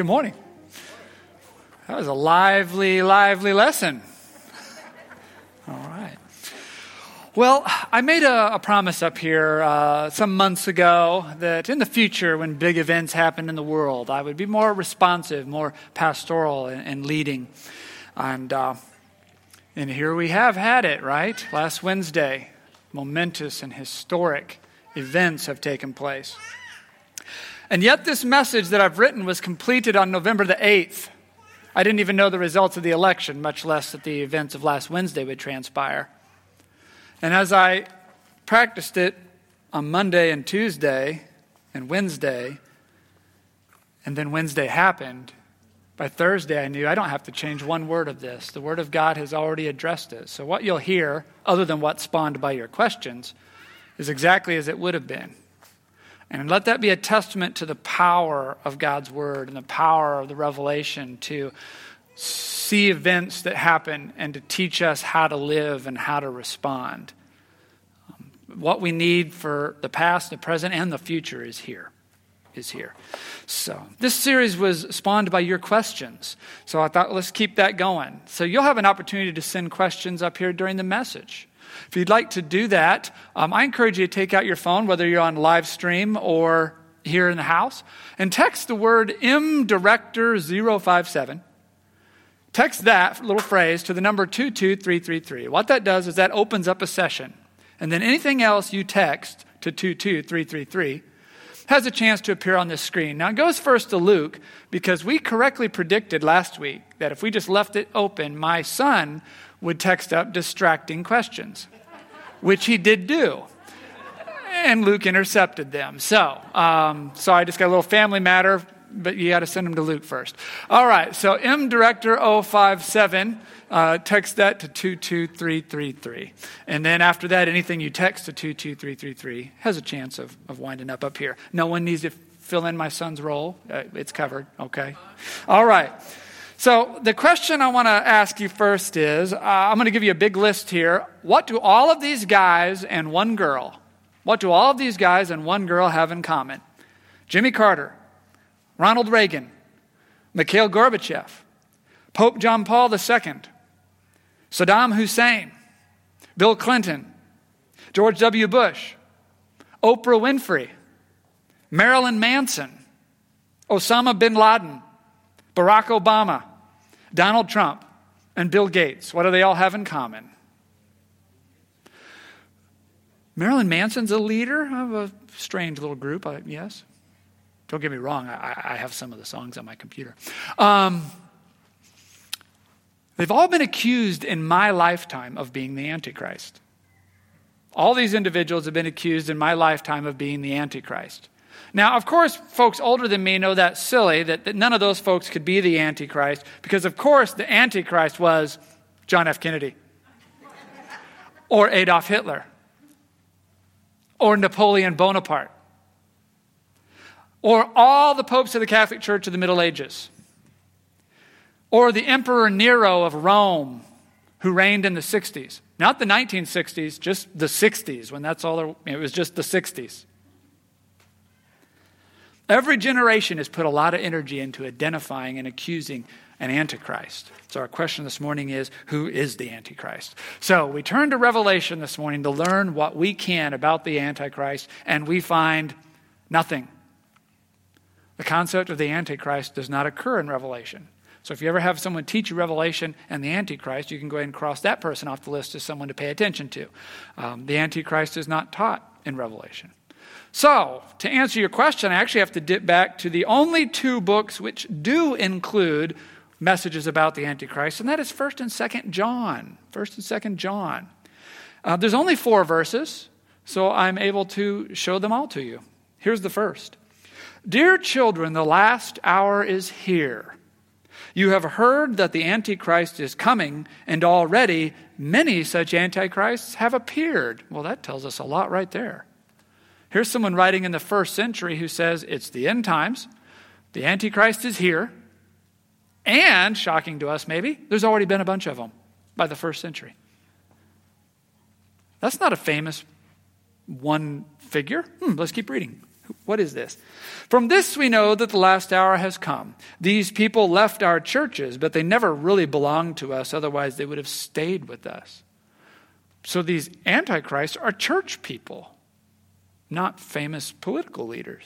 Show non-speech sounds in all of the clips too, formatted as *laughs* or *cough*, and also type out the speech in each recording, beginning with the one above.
Good morning. That was a lively, lively lesson. All right. Well, I made a, a promise up here uh, some months ago that in the future, when big events happen in the world, I would be more responsive, more pastoral and, leading. And, uh, and here we have had it, right? Last Wednesday, momentous and historic events have taken place. And yet, this message that I've written was completed on November the 8th. I didn't even know the results of the election, much less that the events of last Wednesday would transpire. And as I practiced it on Monday and Tuesday and Wednesday, and then Wednesday happened, by Thursday I knew I don't have to change one word of this. The Word of God has already addressed it. So, what you'll hear, other than what spawned by your questions, is exactly as it would have been. And let that be a testament to the power of God's word and the power of the revelation to see events that happen and to teach us how to live and how to respond. Um, what we need for the past, the present, and the future is here. Is here. So, this series was spawned by your questions. So, I thought let's keep that going. So, you'll have an opportunity to send questions up here during the message. If you'd like to do that, um, I encourage you to take out your phone, whether you're on live stream or here in the house, and text the word mdirector057. Text that little phrase to the number 22333. What that does is that opens up a session. And then anything else you text to 22333 has a chance to appear on this screen. Now, it goes first to Luke because we correctly predicted last week that if we just left it open, my son would text up distracting questions which he did do. And Luke intercepted them. So, um, so I just got a little family matter, but you got to send them to Luke first. All right, so M Director 057, uh, text that to 22333. And then after that, anything you text to 22333 has a chance of, of winding up up here. No one needs to fill in my son's role. Uh, it's covered, okay? All right. So, the question I want to ask you first is uh, I'm going to give you a big list here. What do all of these guys and one girl, what do all of these guys and one girl have in common? Jimmy Carter, Ronald Reagan, Mikhail Gorbachev, Pope John Paul II, Saddam Hussein, Bill Clinton, George W. Bush, Oprah Winfrey, Marilyn Manson, Osama bin Laden, Barack Obama, Donald Trump and Bill Gates, what do they all have in common? Marilyn Manson's a leader of a strange little group, I, yes. Don't get me wrong, I, I, have some of the songs on my computer. Um, they've all been accused in my lifetime of being the Antichrist. All these individuals have been accused in my lifetime of being the Antichrist. Now, of course, folks older than me know that's silly, that, that none of those folks could be the Antichrist, because of course the Antichrist was John F. Kennedy, or Adolf Hitler, or Napoleon Bonaparte, or all the popes of the Catholic Church of the Middle Ages, or the Emperor Nero of Rome, who reigned in the 60s. Not the 1960s, just the 60s, when that's all there, it was just the 60s. Every generation has put a lot of energy into identifying and accusing an Antichrist. So, our question this morning is who is the Antichrist? So, we turn to Revelation this morning to learn what we can about the Antichrist, and we find nothing. The concept of the Antichrist does not occur in Revelation. So, if you ever have someone teach you Revelation and the Antichrist, you can go ahead and cross that person off the list as someone to pay attention to. Um, the Antichrist is not taught in Revelation. So, to answer your question, I actually have to dip back to the only two books which do include messages about the Antichrist, and that is 1st and 2nd John. 1st and 2nd John. Uh, there's only four verses, so I'm able to show them all to you. Here's the first Dear children, the last hour is here. You have heard that the Antichrist is coming, and already many such Antichrists have appeared. Well, that tells us a lot right there. Here's someone writing in the first century who says it's the end times, the Antichrist is here, and, shocking to us maybe, there's already been a bunch of them by the first century. That's not a famous one figure. Hmm, let's keep reading. What is this? From this we know that the last hour has come. These people left our churches, but they never really belonged to us, otherwise, they would have stayed with us. So these antichrists are church people, not famous political leaders.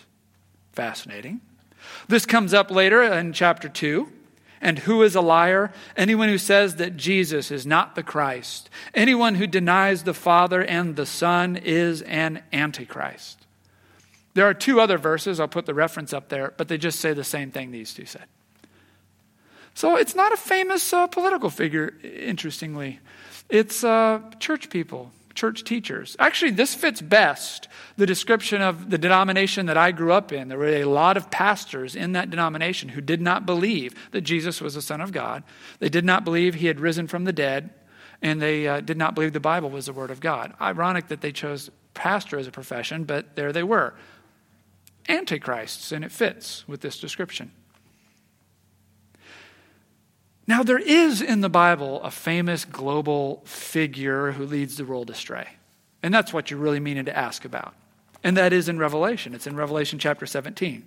Fascinating. This comes up later in chapter 2. And who is a liar? Anyone who says that Jesus is not the Christ. Anyone who denies the Father and the Son is an antichrist. There are two other verses, I'll put the reference up there, but they just say the same thing these two said. So it's not a famous uh, political figure, interestingly. It's uh, church people, church teachers. Actually, this fits best the description of the denomination that I grew up in. There were a lot of pastors in that denomination who did not believe that Jesus was the Son of God. They did not believe he had risen from the dead, and they uh, did not believe the Bible was the Word of God. Ironic that they chose pastor as a profession, but there they were. Antichrists, and it fits with this description. Now, there is in the Bible a famous global figure who leads the world astray. And that's what you're really meaning to ask about. And that is in Revelation. It's in Revelation chapter 17.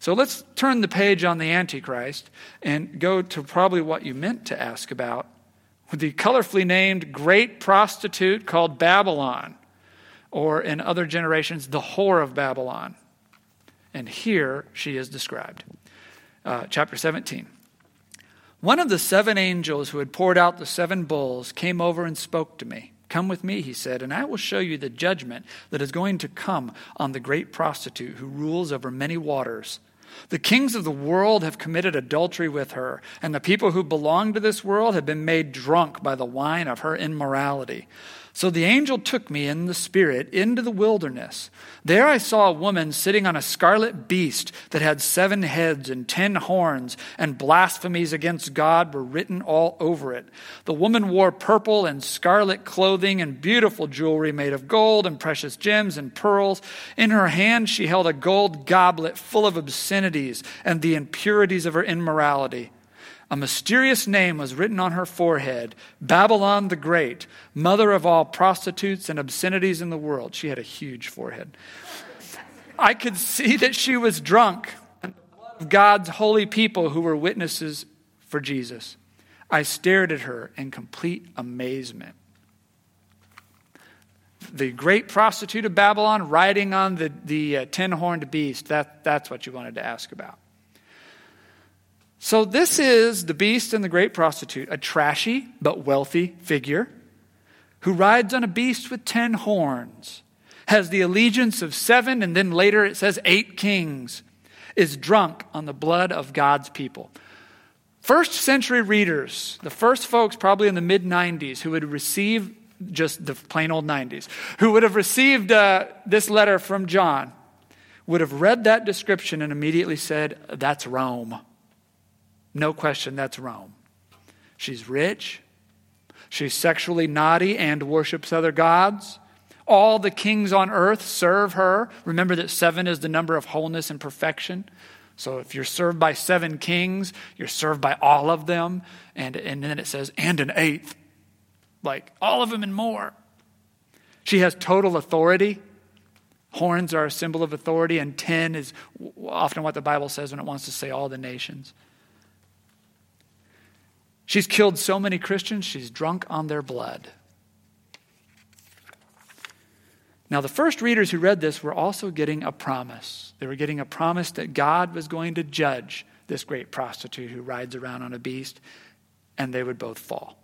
So let's turn the page on the Antichrist and go to probably what you meant to ask about the colorfully named great prostitute called Babylon, or in other generations, the whore of Babylon. And here she is described. Uh, chapter 17. One of the seven angels who had poured out the seven bowls came over and spoke to me. Come with me, he said, and I will show you the judgment that is going to come on the great prostitute who rules over many waters. The kings of the world have committed adultery with her, and the people who belong to this world have been made drunk by the wine of her immorality. So the angel took me in the spirit into the wilderness. There I saw a woman sitting on a scarlet beast that had seven heads and ten horns, and blasphemies against God were written all over it. The woman wore purple and scarlet clothing and beautiful jewelry made of gold and precious gems and pearls. In her hand she held a gold goblet full of obscenities and the impurities of her immorality. A mysterious name was written on her forehead Babylon the Great, mother of all prostitutes and obscenities in the world. She had a huge forehead. I could see that she was drunk of God's holy people who were witnesses for Jesus. I stared at her in complete amazement. The great prostitute of Babylon riding on the, the uh, ten horned beast, that, that's what you wanted to ask about. So, this is the beast and the great prostitute, a trashy but wealthy figure who rides on a beast with ten horns, has the allegiance of seven, and then later it says eight kings, is drunk on the blood of God's people. First century readers, the first folks probably in the mid 90s who would receive just the plain old 90s, who would have received uh, this letter from John, would have read that description and immediately said, That's Rome. No question, that's Rome. She's rich. She's sexually naughty and worships other gods. All the kings on earth serve her. Remember that seven is the number of wholeness and perfection. So if you're served by seven kings, you're served by all of them. And, and then it says, and an eighth. Like all of them and more. She has total authority. Horns are a symbol of authority, and ten is often what the Bible says when it wants to say all the nations. She's killed so many Christians, she's drunk on their blood. Now, the first readers who read this were also getting a promise. They were getting a promise that God was going to judge this great prostitute who rides around on a beast, and they would both fall.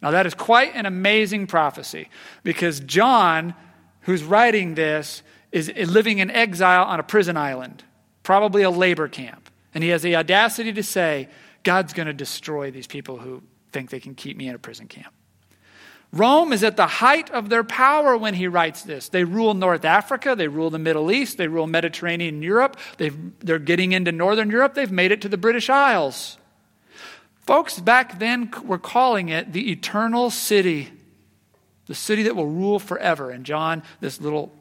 Now, that is quite an amazing prophecy because John, who's writing this, is living in exile on a prison island, probably a labor camp. And he has the audacity to say, God's going to destroy these people who think they can keep me in a prison camp. Rome is at the height of their power when he writes this. They rule North Africa, they rule the Middle East, they rule Mediterranean Europe, they are getting into Northern Europe, they've made it to the British Isles. Folks back then were calling it the eternal city, the city that will rule forever. And John, this little,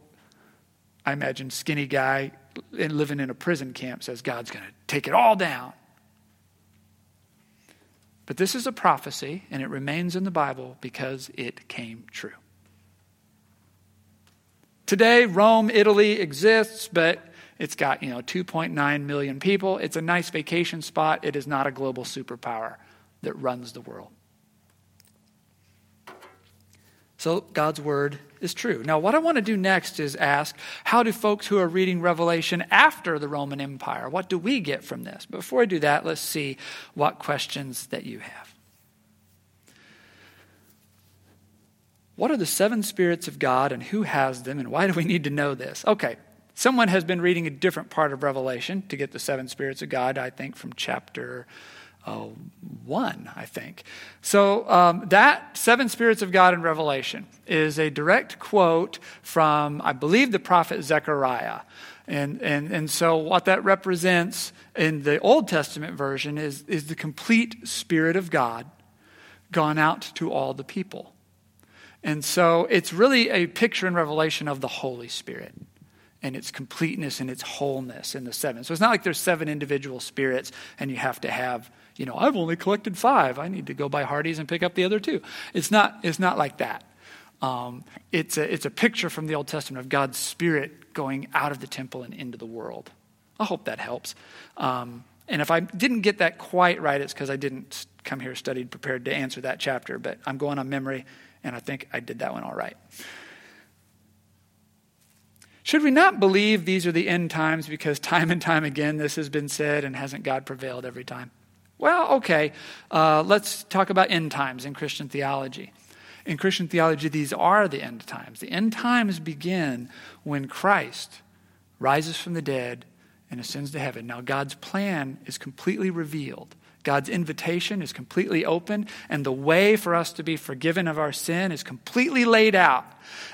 I imagine, skinny guy living in a prison camp, says God's going to take it all down. But this is a prophecy, and it remains in the Bible because it came true. Today, Rome, Italy exists, but It's got, you know, 2.9 million people. It's a nice vacation spot. It is not a global superpower that runs the world. So God's word is true. Now, what I want to do next is ask how do folks who are reading Revelation after the Roman Empire, what do we get from this? Before I do that, let's see what questions that you have. What are the seven spirits of God and who has them and why do we need to know this? Okay, someone has been reading a different part of Revelation to get the seven spirits of God, I think from chapter uh, 1, I think. So um, that seven spirits of God in Revelation is a direct quote from, I believe, the prophet Zechariah. And, and, and so, what that represents in the Old Testament version is, is the complete Spirit of God gone out to all the people. And so it's really a picture in Revelation of the Holy Spirit and its completeness and its wholeness in the seven. So it's not like there's seven individual spirits and you have to have, you know, I've only collected five. I need to go buy Hardee's and pick up the other two. It's not, it's not like that. Um, it's, a, it's a picture from the Old Testament of God's Spirit going out of the temple and into the world. I hope that helps. Um, and if I didn't get that quite right, it's because I didn't come here studied prepared to answer that chapter, but I'm going on memory and I think I did that one all right. Should we not believe these are the end times because time and time again this has been said and hasn't God prevailed every time? Well, okay, uh, let's talk about end times in Christian theology. In Christian theology, these are the end times. The end times begin when Christ rises from the dead and ascends to heaven. Now, God's plan is completely revealed. God's invitation is completely open, and the way for us to be forgiven of our sin is completely laid out.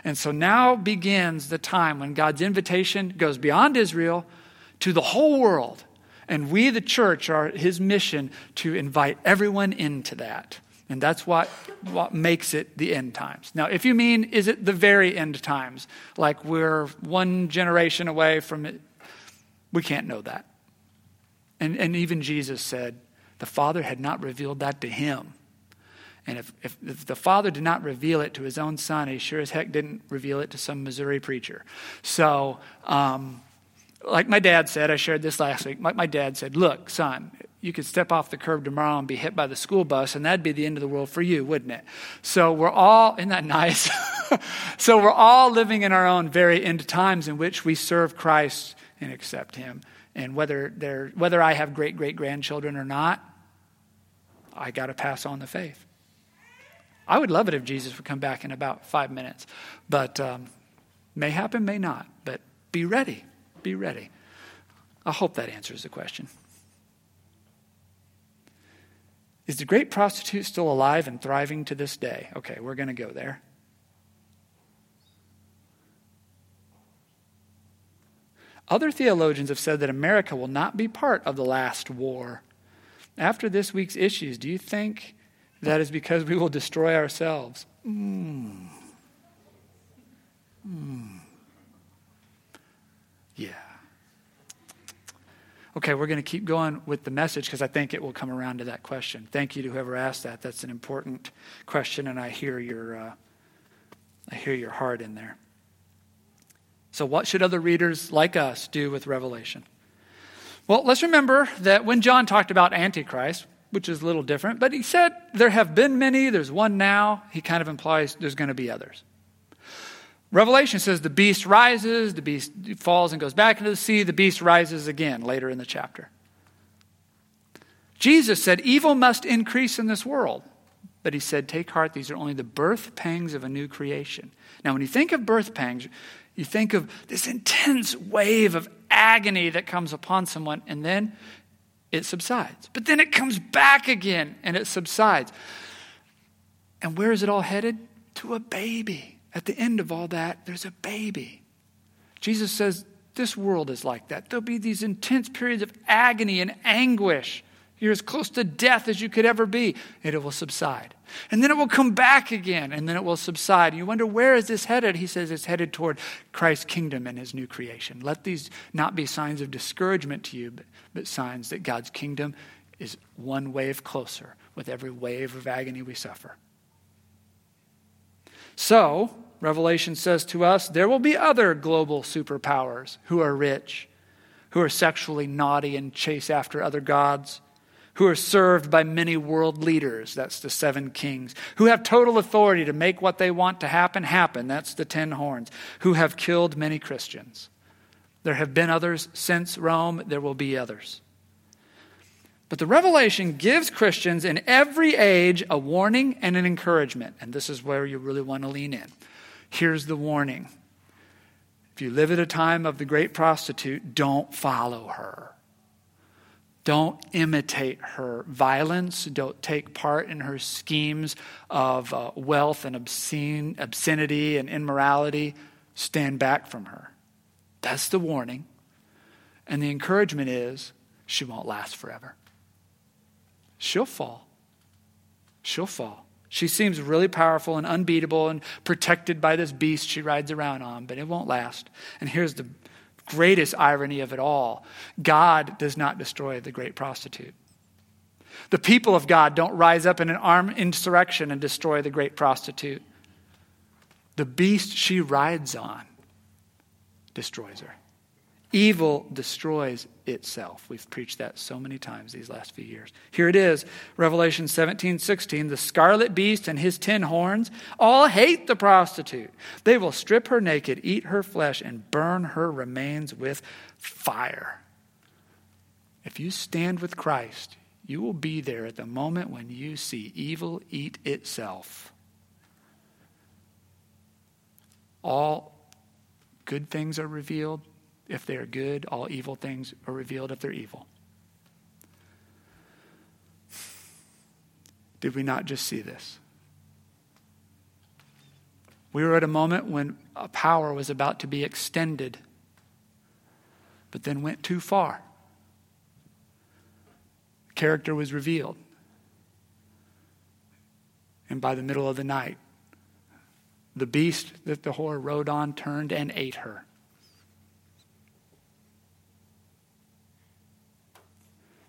And so now begins the time when God's invitation goes beyond Israel to the whole world. And we, the church, are his mission to invite everyone into that. And that's what, what makes it the end times. Now, if you mean, is it the very end times? Like we're one generation away from it? We can't know that. And, and even Jesus said, the Father had not revealed that to him. And if, if, if, the Father did not reveal it to his own son, he sure as heck didn't reveal it to some Missouri preacher. So, um, like my dad said, I shared this last week. Like my dad said, Look, son, you could step off the curb tomorrow and be hit by the school bus, and that'd be the end of the world for you, wouldn't it? So, we're all, isn't that nice? *laughs* so, we're all living in our own very end times in which we serve Christ and accept him. And whether, whether I have great great grandchildren or not, I got to pass on the faith. I would love it if Jesus would come back in about five minutes, but um, may happen, may not. But be ready. Be ready. I hope that answers the question. Is the great prostitute still alive and thriving to this day? Okay, we're going to go there. Other theologians have said that America will not be part of the last war after this week's issues, do you think that is because we will destroy ourselves? Mm. Mm. Yeah. Okay, we're going to keep going with the message because I think it will come around to that question. Thank you to whoever asked that. That's an important question, and I hear your, uh, I hear your heart in there. So, what should other readers like us do with Revelation? Well, let's remember that when John talked about Antichrist, which is a little different, but he said there have been many, there's one now. He kind of implies there's going to be others. Revelation says the beast rises, the beast falls and goes back into the sea, the beast rises again later in the chapter. Jesus said evil must increase in this world. But he said, Take heart, these are only the birth pangs of a new creation. Now, when you think of birth pangs, you think of this intense wave of agony that comes upon someone, and then it subsides. But then it comes back again and it subsides. And where is it all headed? To a baby. At the end of all that, there's a baby. Jesus says, This world is like that. There'll be these intense periods of agony and anguish. You're as close to death as you could ever be, and it will subside. And then it will come back again, and then it will subside. You wonder, where is this headed? He says it's headed toward Christ's kingdom and his new creation. Let these not be signs of discouragement to you, but, but signs that God's kingdom is one wave closer with every wave of agony we suffer. So, Revelation says to us there will be other global superpowers who are rich who are sexually naughty and chase after other gods, who are served by many world leaders, that's the seven kings, who have total authority to make what they want to happen happen, that's the ten horns, who have killed many Christians. There have been others since Rome, there will be others. But the revelation gives Christians in every age a warning and an encouragement. And this is where you really want to lean in. Here's the warning if you live at a time of the great prostitute, don't follow her. Don't imitate her violence. Don't take part in her schemes of uh, wealth and obscene, obscenity and immorality. Stand back from her. That's the warning. And the encouragement is she won't last forever. She'll fall. She'll fall. She seems really powerful and unbeatable and protected by this beast she rides around on, but it won't last. And here's the greatest irony of it all God does not destroy the great prostitute. The people of God don't rise up in an armed insurrection and destroy the great prostitute. The beast she rides on destroys her. Evil destroys itself. We've preached that so many times these last few years. Here it is Revelation 17 16. The scarlet beast and his ten horns all hate the prostitute. They will strip her naked, eat her flesh, and burn her remains with fire. If you stand with Christ, you will be there at the moment when you see evil eat itself. All good things are revealed if they are good, all evil things are revealed if they're evil. Did we not just see this? We were at a moment when a power was about to be extended, but then went too far. Character was revealed. And by the middle of the night, the beast that the whore rode on turned and ate her.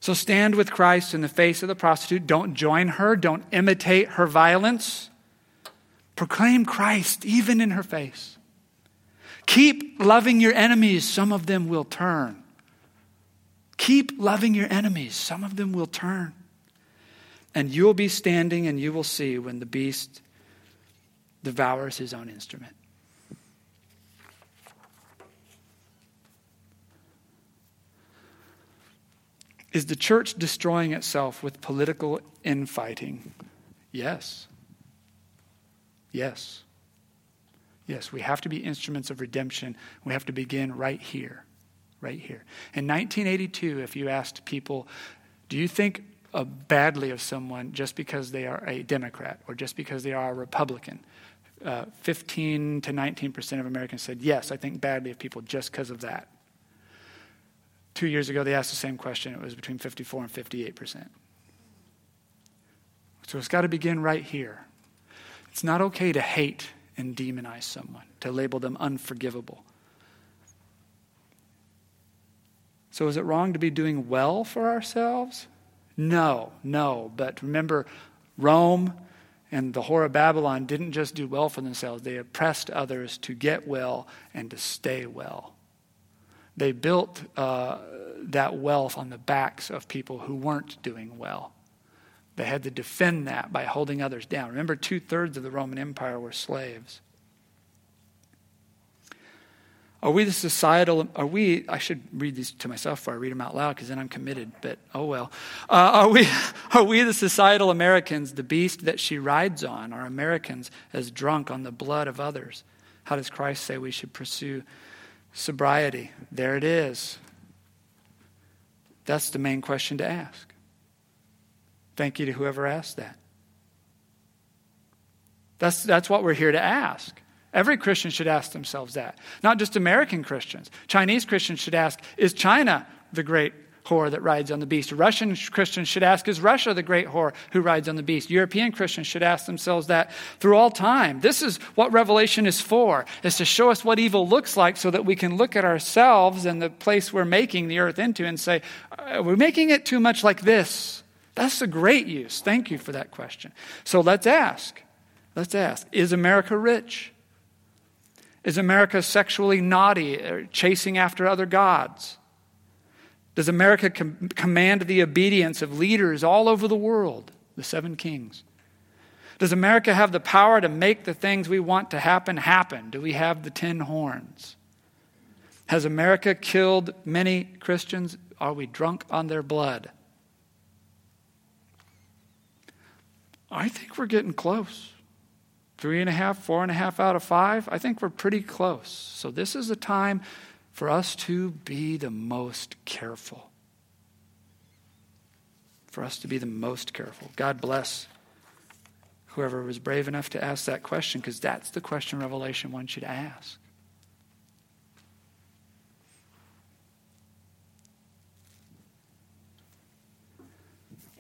So stand with Christ in the face of the prostitute. Don't join her. Don't imitate her violence. Proclaim Christ even in her face. Keep loving your enemies. Some of them will turn. Keep loving your enemies. Some of them will turn. And you'll be standing and you will see when the beast devours his own instrument. Is the church destroying itself with political infighting? Yes. Yes. Yes, we have to be instruments of redemption. We have to begin right here. Right here. In 1982, if you asked people, do you think uh, badly of someone just because they are a Democrat or just because they are a Republican? Uh, 15 to 19 percent of Americans said, yes, I think badly of people just because of that. Two years ago, they asked the same question. It was between 54 and 58 percent. So it's got to begin right here. It's not okay to hate and demonize someone, to label them unforgivable. So is it wrong to be doing well for ourselves? No, no. But remember, Rome and the whore of Babylon didn't just do well for themselves, they oppressed others to get well and to stay well. They built uh, that wealth on the backs of people who weren't doing well. They had to defend that by holding others down. Remember, two thirds of the Roman Empire were slaves. Are we the societal, are we, I should read these to myself before I read them out loud because then I'm committed, but oh well. Uh, are, we, *laughs* are we the societal Americans, the beast that she rides on? Are Americans as drunk on the blood of others? How does Christ say we should pursue sobriety. There it is. That's the main question to ask. Thank you to whoever asked that. That's, that's what we're here to ask. Every Christian should ask themselves that. Not just American Christians. Chinese Christians should ask Is China the great whore that rides on the beast. Russian Christians should ask, Is Russia the great whore who rides on the beast? European Christians should ask themselves that through all time. This is what Revelation is for, is to show us what evil looks like so that we can look at ourselves and the place we're making the earth into and say, We're making it too much like this. That's a great use. Thank you for that question. So let's ask. Let's ask Is America rich? Is America sexually naughty, or chasing after other gods? Does America com- command the obedience of leaders all over the world, the seven kings? Does America have the power to make the things we want to happen happen? Do we have the ten horns? Has America killed many Christians? Are we drunk on their blood? I think we're getting close. Three and a half, four and a half out of five. I think we're pretty close. So, this is a time for us to be the most careful. For us to be the most careful. God bless whoever was brave enough to ask that question, because that's the question Revelation wants you to ask.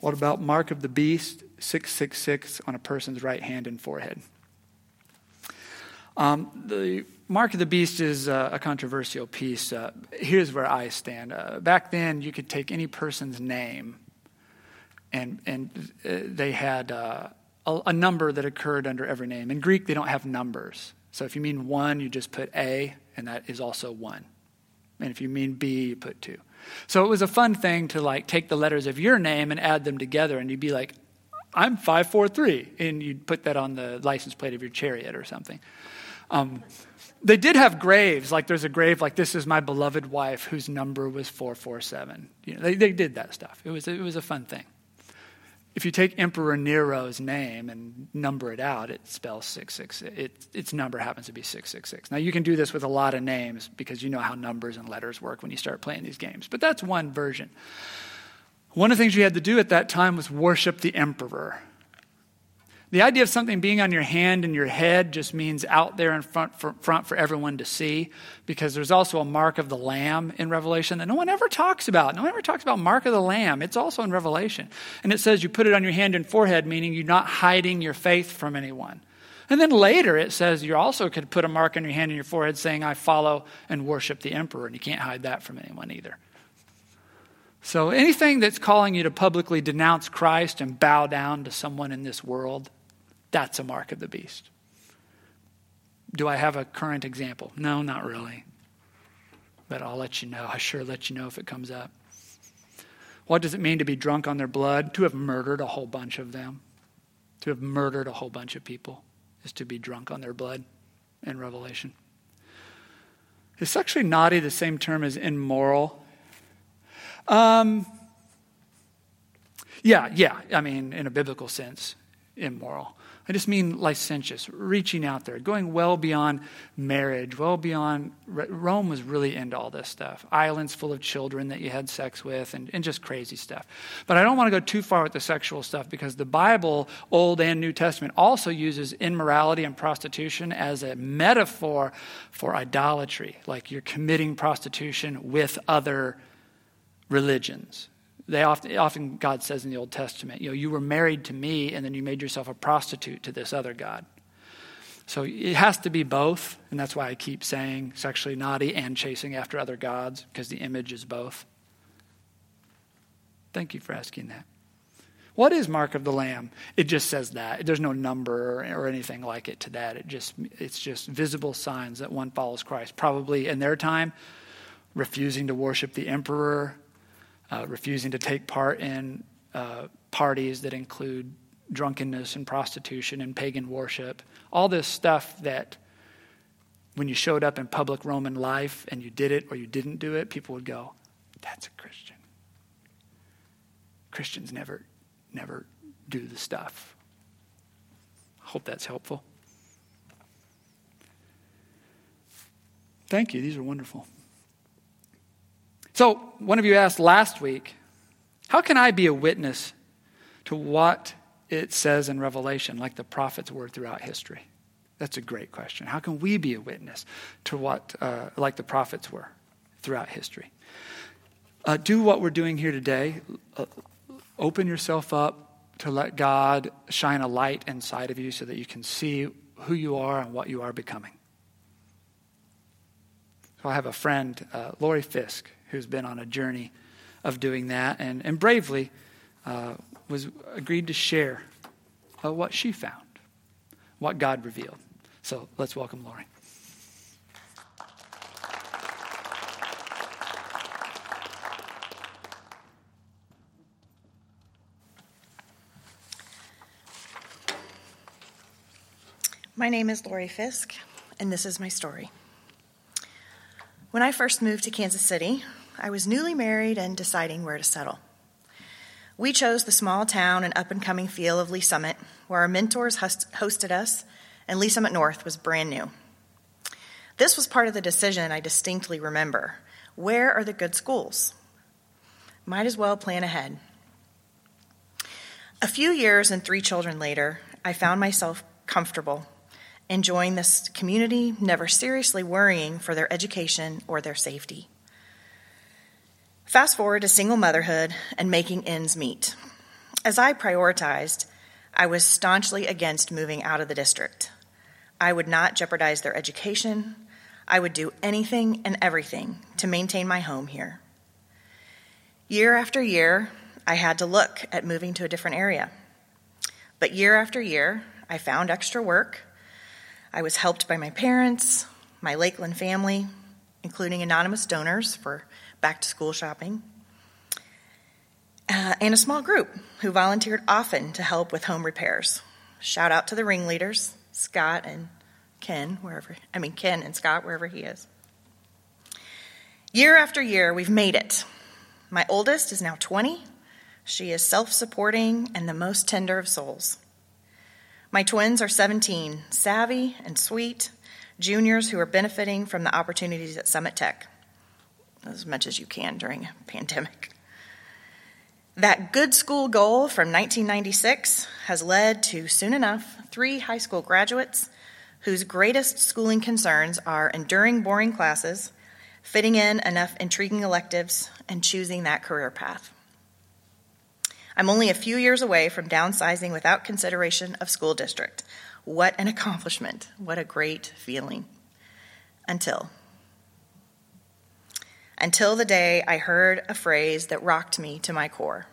What about mark of the beast, 666 on a person's right hand and forehead? Um, the mark of the beast is uh, a controversial piece. Uh, here's where I stand. Uh, back then, you could take any person's name, and and uh, they had uh, a, a, number that occurred under every name. In Greek, they don't have numbers. So if you mean one, you just put A, and that is also one. And if you mean B, you put two. So it was a fun thing to like take the letters of your name and add them together, and you'd be like, I'm 543. And you'd put that on the license plate of your chariot or something. Um, they did have graves, like there's a grave like this is my beloved wife whose number was 447. You know, they, they did that stuff. It was, it was a fun thing. If you take Emperor Nero's name and number it out, it spells 666. It, its number happens to be 666. Now, you can do this with a lot of names because you know how numbers and letters work when you start playing these games. But that's one version. One of the things you had to do at that time was worship the emperor. The idea of something being on your hand and your head just means out there in front for, front for everyone to see, because there's also a mark of the Lamb in Revelation that no one ever talks about. No one ever talks about mark of the Lamb. It's also in Revelation. And it says you put it on your hand and forehead, meaning you're not hiding your faith from anyone. And then later it says you also could put a mark on your hand and your forehead saying, I follow and worship the emperor. And you can't hide that from anyone either. So anything that's calling you to publicly denounce Christ and bow down to someone in this world, that's a mark of the beast. Do I have a current example? No, not really. But I'll let you know. I sure let you know if it comes up. What does it mean to be drunk on their blood? To have murdered a whole bunch of them. To have murdered a whole bunch of people is to be drunk on their blood in Revelation. Is sexually naughty the same term as immoral? Um, yeah, yeah. I mean, in a biblical sense, immoral. I just mean licentious, reaching out there, going well beyond marriage, well beyond. Rome was really into all this stuff. Islands full of children that you had sex with, and, and just crazy stuff. But I don't want to go too far with the sexual stuff because the Bible, Old and New Testament, also uses immorality and prostitution as a metaphor for idolatry, like you're committing prostitution with other religions. They often, often, God says in the Old Testament, you know, you were married to me and then you made yourself a prostitute to this other God. So it has to be both, and that's why I keep saying sexually naughty and chasing after other gods, because the image is both. Thank you for asking that. What is mark of the lamb? It just says that. There's no number or, or anything like it to that. It just it's just visible signs that one follows Christ. Probably in their time, refusing to worship the emperor, uh, refusing to take part in uh, parties that include drunkenness and prostitution and pagan worship. All this stuff that when you showed up in public Roman life and you did it or you didn't do it, people would go, That's a Christian. Christians never, never do the stuff. I hope that's helpful. Thank you. These are wonderful. So, one of you asked last week, how can I be a witness to what it says in Revelation, like the prophets were throughout history? That's a great question. How can we be a witness to what, uh, like the prophets were throughout history? Uh, do what we're doing here today. Uh, open yourself up to let God shine a light inside of you so that you can see who you are and what you are becoming. So I have a friend, uh, Lori Fisk, who's been on a journey of doing that and, and bravely uh, was agreed to share uh, what she found, what God revealed. So let's welcome Lori. My name is Lori Fisk, and this is my story. When I first moved to Kansas City, I was newly married and deciding where to settle. We chose the small town and up and coming feel of Lee's Summit, where our mentors hosted us, and Lee's Summit North was brand new. This was part of the decision I distinctly remember. Where are the good schools? Might as well plan ahead. A few years and three children later, I found myself comfortable enjoying this community, never seriously worrying for their education or their safety. Fast forward to single motherhood and making ends meet. As I prioritized, I was staunchly against moving out of the district. I would not jeopardize their education. I would do anything and everything to maintain my home here. Year after year, I had to look at moving to a different area. But year after year, I found extra work I was helped by my parents, my Lakeland family, including anonymous donors for back to school shopping, uh, and a small group who volunteered often to help with home repairs. Shout out to the ringleaders, Scott and Ken, wherever, I mean, Ken and Scott, wherever he is. Year after year, we've made it. My oldest is now 20. She is self supporting and the most tender of souls. My twins are 17, savvy and sweet, juniors who are benefiting from the opportunities at Summit Tech as much as you can during a *laughs* pandemic. That good school goal from 1996 has led to, soon enough, three high school graduates whose greatest schooling concerns are enduring boring classes, fitting in enough intriguing electives, and choosing that career path. I'm only a few years away from downsizing without consideration of school district. What an *laughs* accomplishment. What a great feeling. Until. Until the day I heard a phrase that rocked me to my core.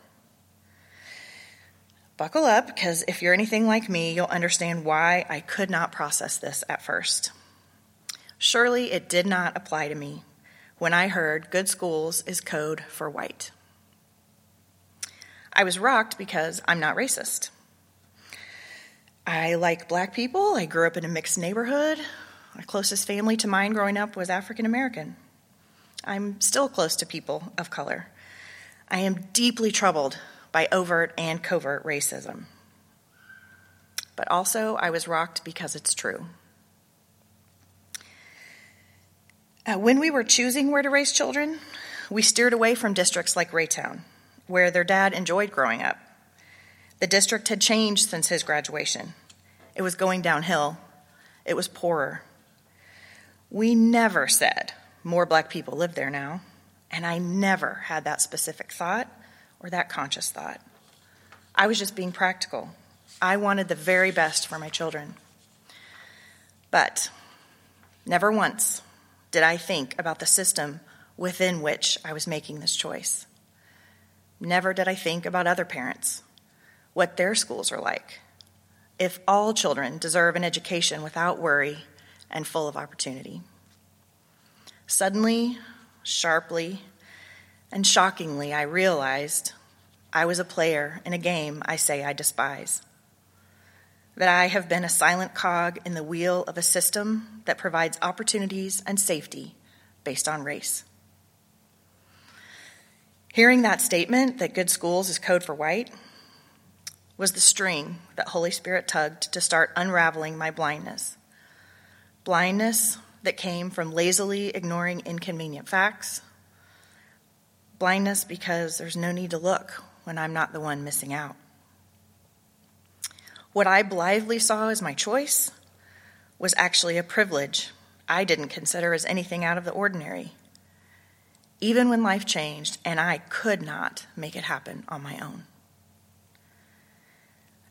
Buckle up, because if you're anything like me, you'll understand why I could not process this at first. Surely it did not apply to me when I heard good schools is code for white. I was rocked because I'm not racist. I like black people. I grew up in a mixed neighborhood. My closest family to mine growing up was African American. I'm still close to people of color. I am deeply troubled by overt and covert racism. But also, I was rocked because it's true. Uh, when we were choosing where to raise children, we steered away from districts like Raytown where their dad enjoyed growing up. The district had changed since his graduation. It was going downhill, it was poorer. We never said more black people live there now, and I never had that specific thought or that conscious thought. I was just being practical. I wanted the very best for my children. But never once did I think about the system within which I was making this choice. Never did I think about other parents, what their schools are like, if all children deserve an education without worry and full of opportunity. Suddenly, sharply, and shockingly, I realized I was a player in a game I say I despise. That I have been a silent cog in the wheel of a system that provides opportunities and safety based on race. Hearing that statement, that good schools is code for white, was the string that Holy Spirit tugged to start unraveling my blindness. Blindness that came from lazily ignoring inconvenient facts. Blindness because there's no need to look when I'm not the one missing out. What I blithely saw as my choice was actually a privilege I didn't consider as anything out of the ordinary even when life changed and I could not make it happen on my own.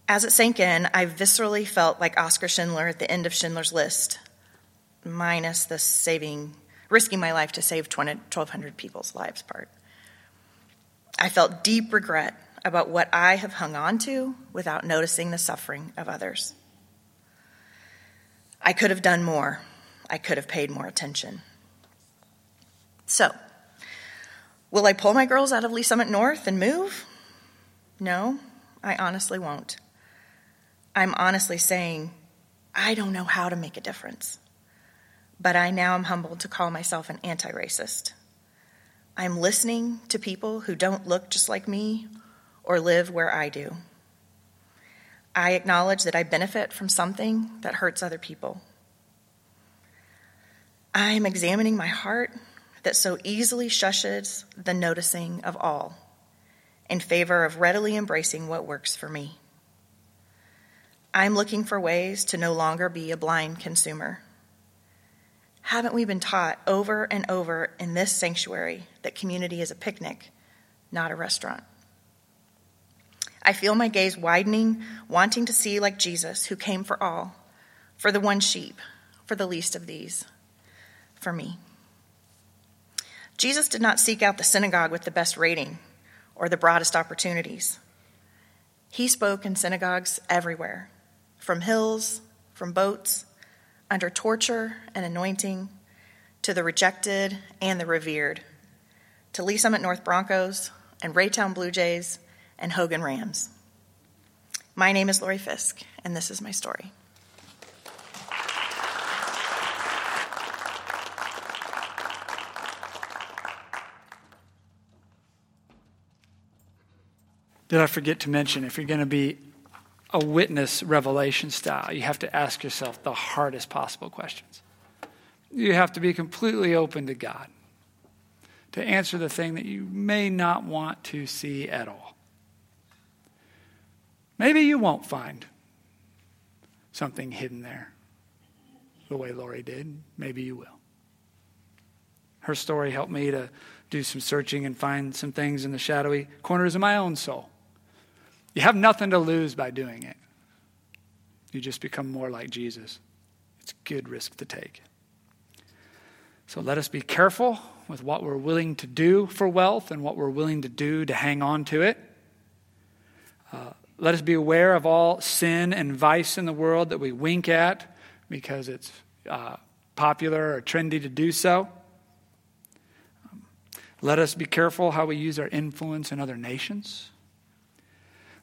As it sank in, I viscerally felt like Oskar Schindler at the end of Schindler's List, minus the saving, risking my life to save 1,200 people's lives part. I felt deep regret about what I have hung on to without noticing the suffering of others. I could have done more. I could have paid more attention. So, Will I pull my girls out of Lee's Summit North and move? No, I honestly won't. I'm honestly saying I don't know how to make a difference. But I now am humbled to call myself an anti racist. I'm listening to people who don't look just like me or live where I do. I acknowledge that I benefit from something that hurts other people. I am examining my heart that so easily shushes the noticing of all in favor of readily embracing what works for me. I'm looking for ways to no longer be a blind consumer. Haven't we been taught over and over in this sanctuary that community is a picnic, not a restaurant? I feel my gaze widening, wanting to see like Jesus, who came for all, for the one sheep, for the least of these, for me. Jesus did not seek out the synagogue with the best rating or the broadest opportunities. He spoke in synagogues everywhere, from hills, from boats, under torture and anointing, to the rejected and the revered, to Lee's Summit North Broncos and Raytown Blue Jays and Hogan Rams. My name is Lori Fisk, and this is my story. Did I forget to mention if you're going to be a witness revelation style, you have to ask yourself the hardest possible questions. You have to be completely open to God to answer the thing that you may not want to see at all. Maybe you won't find something hidden there the way Lori did. Maybe you will. Her story helped me to do some searching and find some things in the shadowy corners of my own soul. You have nothing to lose by doing it. You just become more like Jesus. It's a good risk to take. So let us be careful with what we're willing to do for wealth and what we're willing to do to hang on to it. Uh, let us be aware of all sin and vice in the world that we wink at because it's uh, popular or trendy to do so. Um, let us be careful how we use our influence in other nations.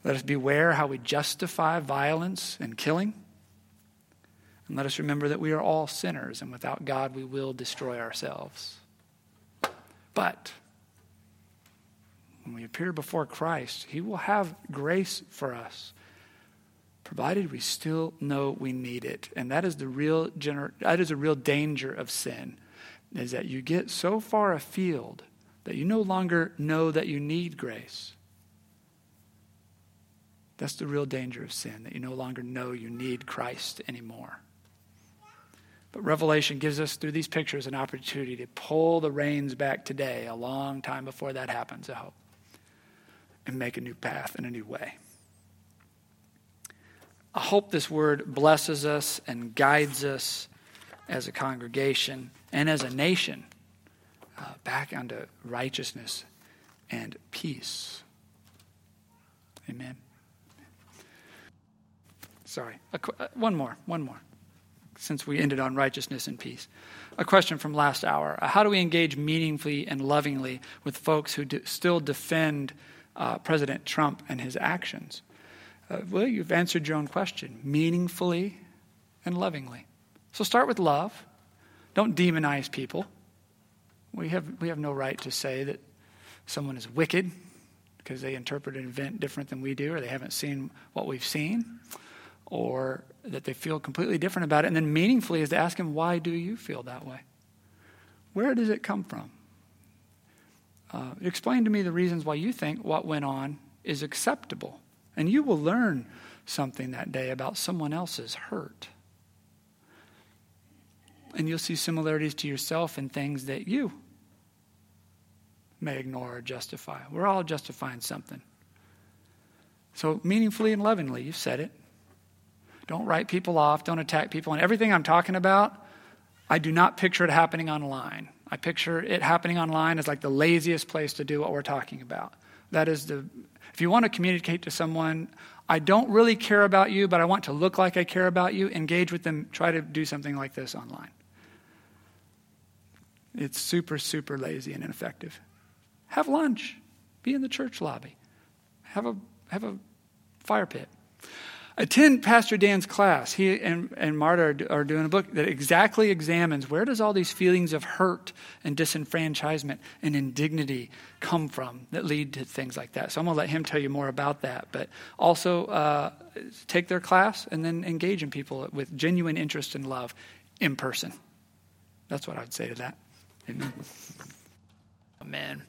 Let us beware how we justify violence and killing. And let us remember that we are all sinners, and without God, we will destroy ourselves. But when we appear before Christ, He will have grace for us, provided we still know we need it. And that is the real gener- that is a real danger of sin, is that you get so far afield that you no longer know that you need grace. That's the real danger of sin, that you no longer know you need Christ anymore. But Revelation gives us, through these pictures, an opportunity to pull the reins back today, a long time before that happens, I hope and make a new path and a new way. I hope this word blesses us and guides us as a congregation and as a nation uh, back unto righteousness and peace. Amen. Sorry, uh, one more, one more, since we ended on righteousness and peace. A question from last hour How do we engage meaningfully and lovingly with folks who do, still defend? uh, President Trump and his actions? Uh, well, you've answered your own question meaningfully and lovingly. So start with love. Don't demonize people. We have, we have no right to say that someone is wicked because they interpret an event different than we do, or they haven't seen what we've seen, or that they feel completely different about it. And then meaningfully is to ask them, why do you feel that way? Where does it come from? Uh, explain to me the reasons why you think what went on is acceptable. And you will learn something that day about someone else's hurt. And you'll see similarities to yourself in things that you may ignore or justify. We're all justifying something. So, meaningfully and lovingly, you've said it. Don't write people off, don't attack people. And everything I'm talking about, I do not picture it happening online. I picture it happening online as like the laziest place to do what we're talking about. That is the, if you want to communicate to someone, I don't really care about you, but I want to look like I care about you, engage with them, try to do something like this online. It's super, super lazy and ineffective. Have lunch, be in the church lobby, have a, have a fire pit. Attend Pastor Dan's class. He and, and Marta are, are doing a book that exactly examines where does all these feelings of hurt and disenfranchisement and indignity come from that lead to things like that. So I'm going to let him tell you more about that. But also uh, take their class and then engage in people with genuine interest and love in person. That's what I'd say to that. Amen. Amen.